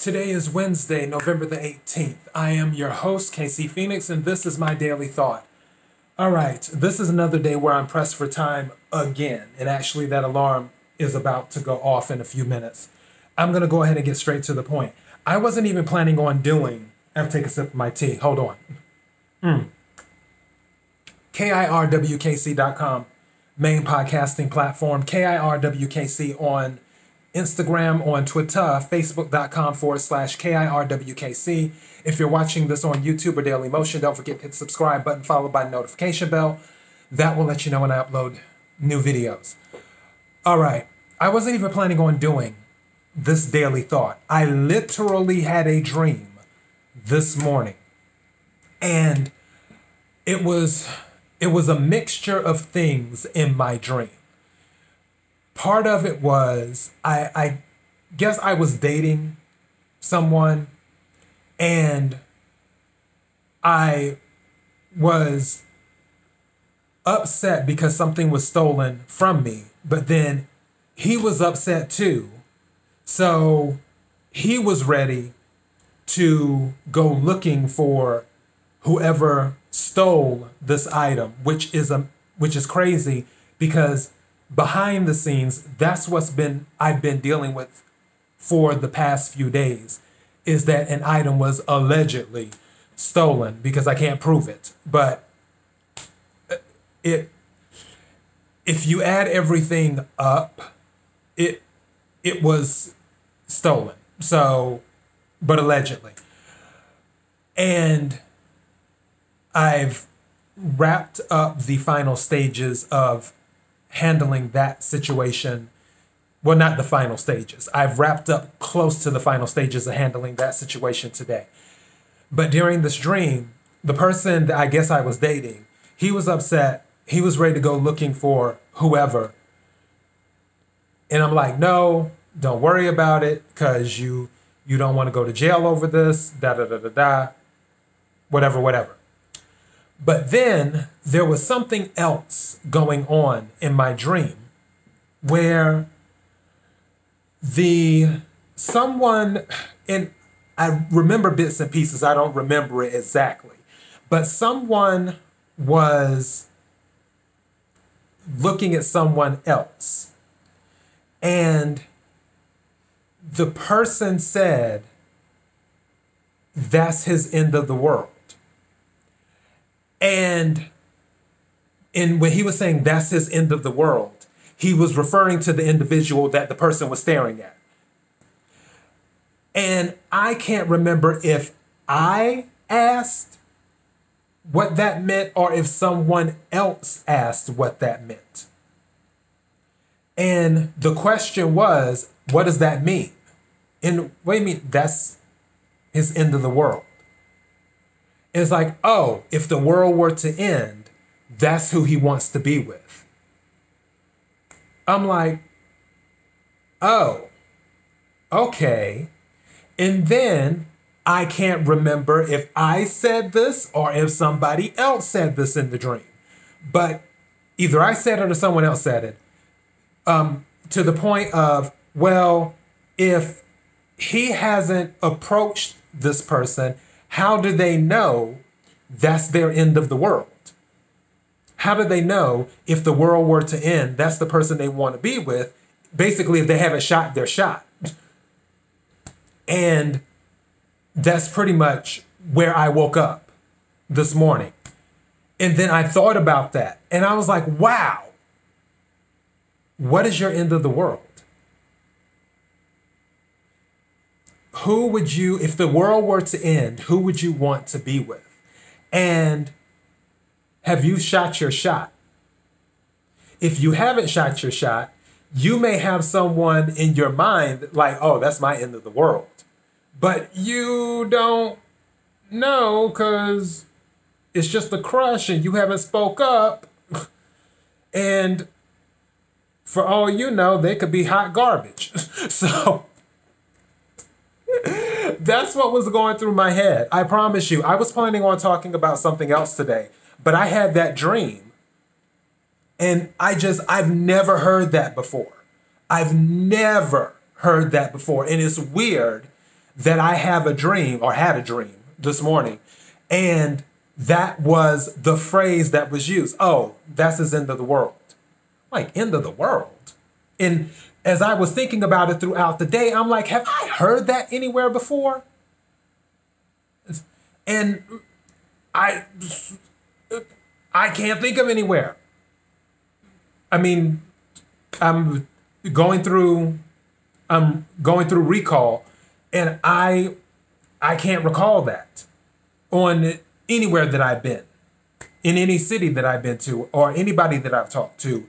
Today is Wednesday, November the 18th. I am your host, KC Phoenix, and this is my daily thought. All right, this is another day where I'm pressed for time again, and actually, that alarm is about to go off in a few minutes. I'm to go ahead and get straight to the point. I wasn't even planning on doing, I have to take a sip of my tea. Hold on. Mm. KIRWKC.com, main podcasting platform. KIRWKC on Instagram, on Twitter, facebook.com forward slash KIRWKC. If you're watching this on YouTube or Daily Motion, don't forget to hit the subscribe button followed by the notification bell. That will let you know when I upload new videos. All right, I wasn't even planning on doing this daily thought. I literally had a dream this morning. And it was it was a mixture of things in my dream part of it was I I guess I was dating someone and I was upset because something was stolen from me, but then he was upset too. So he was ready to go looking for whoever stole this item, which is a which is crazy because behind the scenes, that's what's been I've been dealing with for the past few days is that an item was allegedly stolen because I can't prove it. But uh, it if you add everything up, it it was stolen. So but allegedly. And I've wrapped up the final stages of handling that situation. Well, not the final stages. I've wrapped up close to the final stages of handling that situation today. But during this dream, the person that I guess I was dating, he was upset. He was ready to go looking for whoever. And I'm like, no, don't worry about it, because you you don't want to go to jail over this, da da da da da, whatever, whatever. But then there was something else going on in my dream where the someone and I remember bits and pieces, I don't remember it exactly. But someone was looking at someone else. And the person said, That's his end of the world. And and when he was saying that's his end of the world, he was referring to the individual that the person was staring at. And I can't remember if I asked what that meant or if someone else asked what that meant. And the question was, what does that mean? And what do you mean that's his end of the world? It's like, oh, if the world were to end, that's who he wants to be with. I'm like, oh, okay. And then I can't remember if I said this or if somebody else said this in the dream. But either I said it or someone else said it. Um, to the point of, well, if he hasn't approached this person how do they know that's their end of the world? How do they know if the world were to end, that's the person they want to be with? Basically, if they haven't shot their shot. And that's pretty much where I woke up this morning. And then I thought about that and I was like, wow, what is your end of the world? Who would you, if the world were to end, who would you want to be with? And have you shot your shot? If you haven't shot your shot, you may have someone in your mind like, oh, that's my end of the world. But you don't know because it's just a crush and you haven't spoke up. and for all you know, they could be hot garbage. so that's what was going through my head. I promise you. I was planning on talking about something else today, but I had that dream. And I just, I've never heard that before. I've never heard that before. And it's weird that I have a dream or had a dream this morning. And that was the phrase that was used. Oh, that's his end of the world. Like, end of the world. And as I was thinking about it throughout the day, I'm like, have I heard that anywhere before? And I I can't think of anywhere. I mean, I'm going through I'm going through recall and I I can't recall that on anywhere that I've been, in any city that I've been to, or anybody that I've talked to,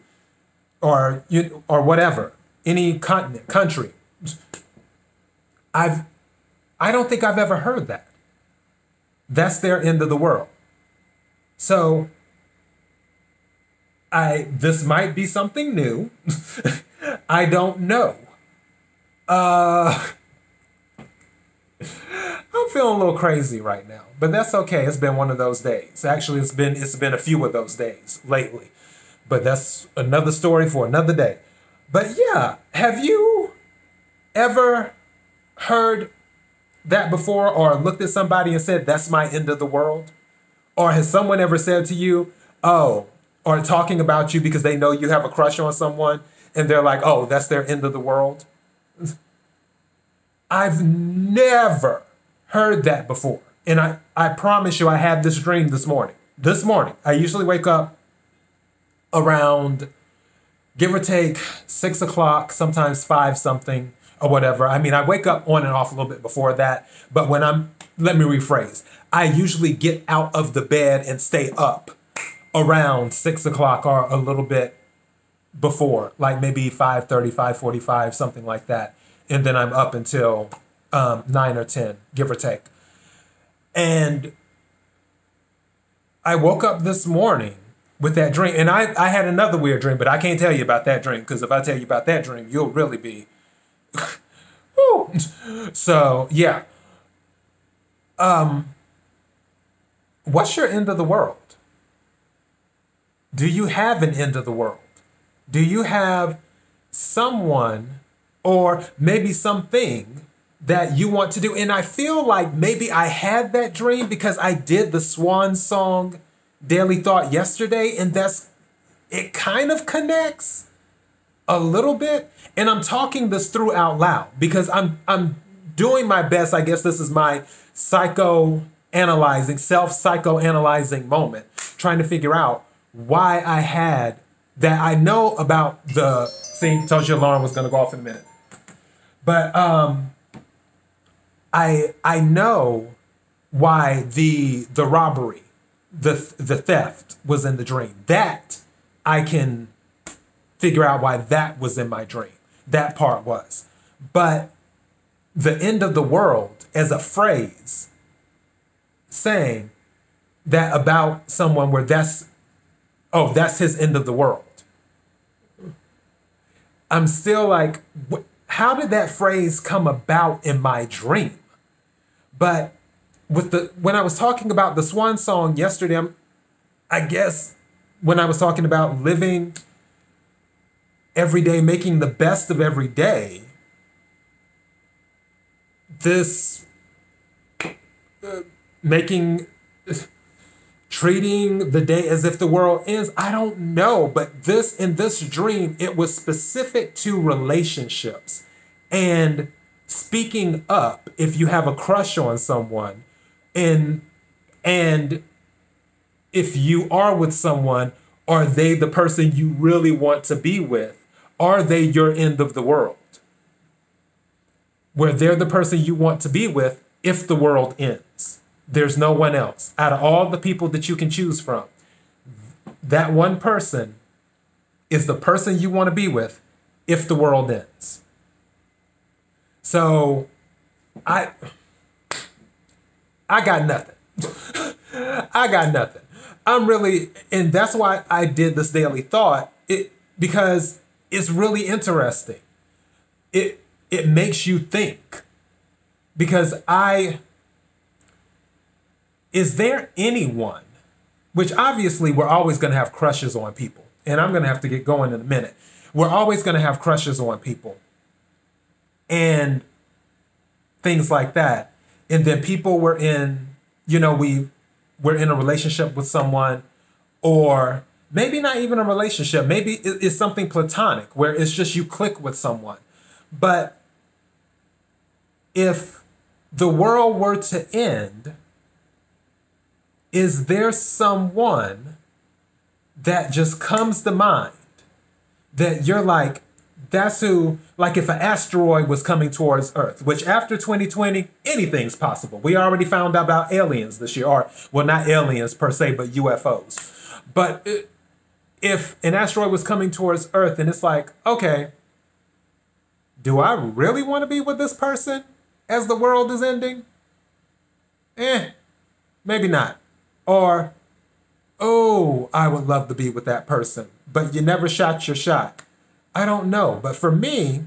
or you or whatever, any continent, country. I've I don't think I've ever heard that. That's their end of the world. So I this might be something new. I don't know. Uh I'm feeling a little crazy right now, but that's okay. It's been one of those days. Actually, it's been it's been a few of those days lately. But that's another story for another day. But yeah, have you ever heard that before or looked at somebody and said, That's my end of the world? Or has someone ever said to you, Oh, or talking about you because they know you have a crush on someone and they're like, Oh, that's their end of the world? I've never heard that before. And I, I promise you, I had this dream this morning. This morning, I usually wake up around give or take six o'clock, sometimes five something or whatever. I mean, I wake up on and off a little bit before that, but when I'm, let me rephrase, I usually get out of the bed and stay up around six o'clock or a little bit before, like maybe 5.30, 5.45, something like that. And then I'm up until um, 9 or 10, give or take. And I woke up this morning with that dream. And I, I had another weird dream, but I can't tell you about that dream because if I tell you about that dream, you'll really be so yeah. Um, what's your end of the world? Do you have an end of the world? Do you have someone or maybe something that you want to do? And I feel like maybe I had that dream because I did the Swan Song Daily Thought yesterday, and that's it kind of connects a little bit. And i'm talking this through out loud because i'm i'm doing my best. I guess this is my psycho analyzing self psycho analyzing moment trying to figure out why i had that. I know about the thing told you alarm was going to go off in a minute. But um i i know why the the robbery the the theft was in the dream that i can figure out why that was in my dream. That part was. But the end of the world as a phrase saying that about someone where that's, oh, that's his end of the world. I'm still like, how did that phrase come about in my dream? But with the when I was talking about the swan song yesterday, I'm, I guess when I was talking about living every day, making the best of every day, this uh, making treating the day as if the world ends i don't know but this in this dream it was specific to relationships. And speaking up if you have a crush on someone and and if you are with someone are they the person you really want to be with are they your end of the world? Where they're the person you want to be with if the world ends. There's no one else. Out of all the people that you can choose from, that one person is the person you want to be with if the world ends. So I I got nothing. I got nothing. I'm really and that's why I did this daily thought. It because it's really interesting. It it makes you think. Because I is there anyone which obviously we're always going to have crushes on people. And I'm going to have to get going in a minute. We're always going to have crushes on people. And things like that. And then people were in, you know, we were in a relationship with someone, or maybe not even a relationship, maybe it's something platonic where it's just you click with someone. But if the world were to end, is there someone that just comes to mind that you're like, that's who, like if an asteroid was coming towards Earth, which after 2020, anything's possible. We already found out about aliens this year, or, well, not aliens per se, but UFOs. But if an asteroid was coming towards Earth and it's like, okay, do I really want to be with this person as the world is ending? Eh, maybe not. Or, oh, I would love to be with that person, but you never shot your shot. I don't know. But for me,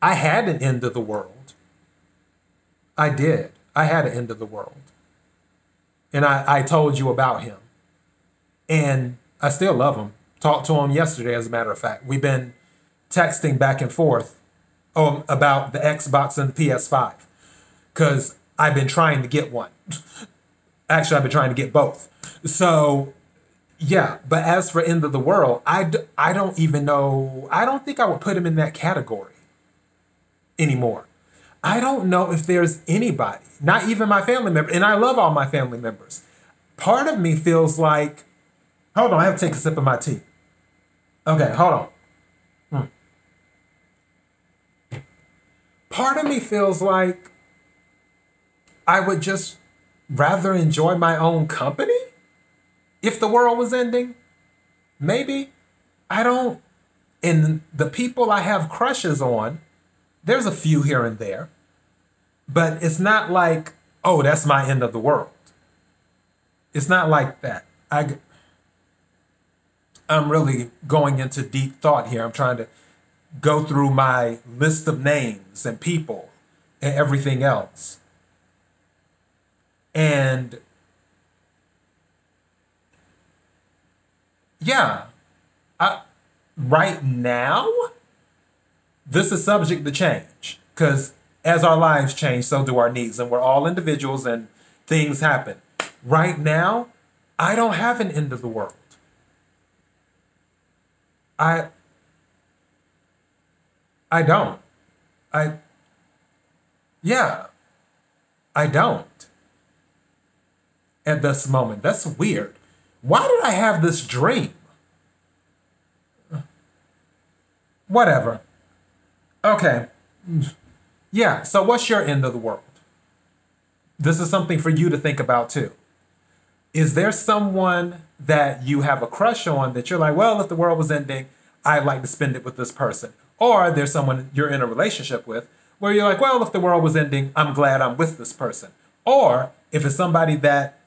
I had an end of the world. I did. I had an end of the world. And I, I told you about him. And I still love him. Talked to him yesterday, as a matter of fact. We've been texting back and forth um, about the Xbox and the PS5 because I've been trying to get one. Actually, I've been trying to get both. So, yeah. But as for End of the World, I d- I don't even know. I don't think I would put him in that category anymore. I don't know if there's anybody, not even my family member, and I love all my family members. Part of me feels like, hold on, I have to take a sip of my tea. Okay, hold on. Hmm. Part of me feels like I would just rather enjoy my own company if the world was ending. Maybe. I don't. And the people I have crushes on, there's a few here and there, but it's not like, oh, that's my end of the world. It's not like that. I, I'm really going into deep thought here. I'm trying to go through my list of names and people and everything else. And yeah, I, right now, this is subject to change because as our lives change, so do our needs, and we're all individuals and things happen. Right now, I don't have an end of the world. I I don't. I yeah. I don't at this moment. That's weird. Why did I have this dream? Whatever. Okay. Yeah, so what's your end of the world? This is something for you to think about too. Is there someone that you have a crush on that you're like, well, if the world was ending, I'd like to spend it with this person? Or there's someone you're in a relationship with where you're like, well, if the world was ending, I'm glad I'm with this person. Or if it's somebody that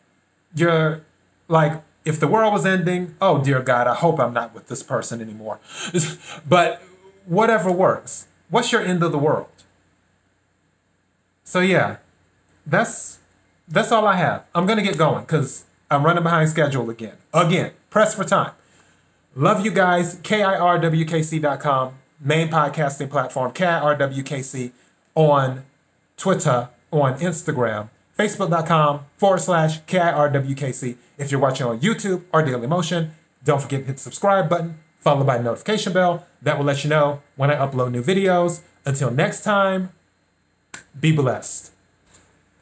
you're like, if the world was ending, oh dear God, I hope I'm not with this person anymore. but whatever works. What's your end of the world? So yeah, that's that's all I have. I'm gonna get going because I'm running behind schedule again. Again, press for time. Love you guys. KIRWKC.com, main podcasting platform, KIRWKC on Twitter, on Instagram facebook.com forward slash KIRWKC. If you're watching on YouTube or Daily Motion, don't forget to hit the subscribe button, followed by the notification bell. That will let you know when I upload new videos. Until next time, be blessed.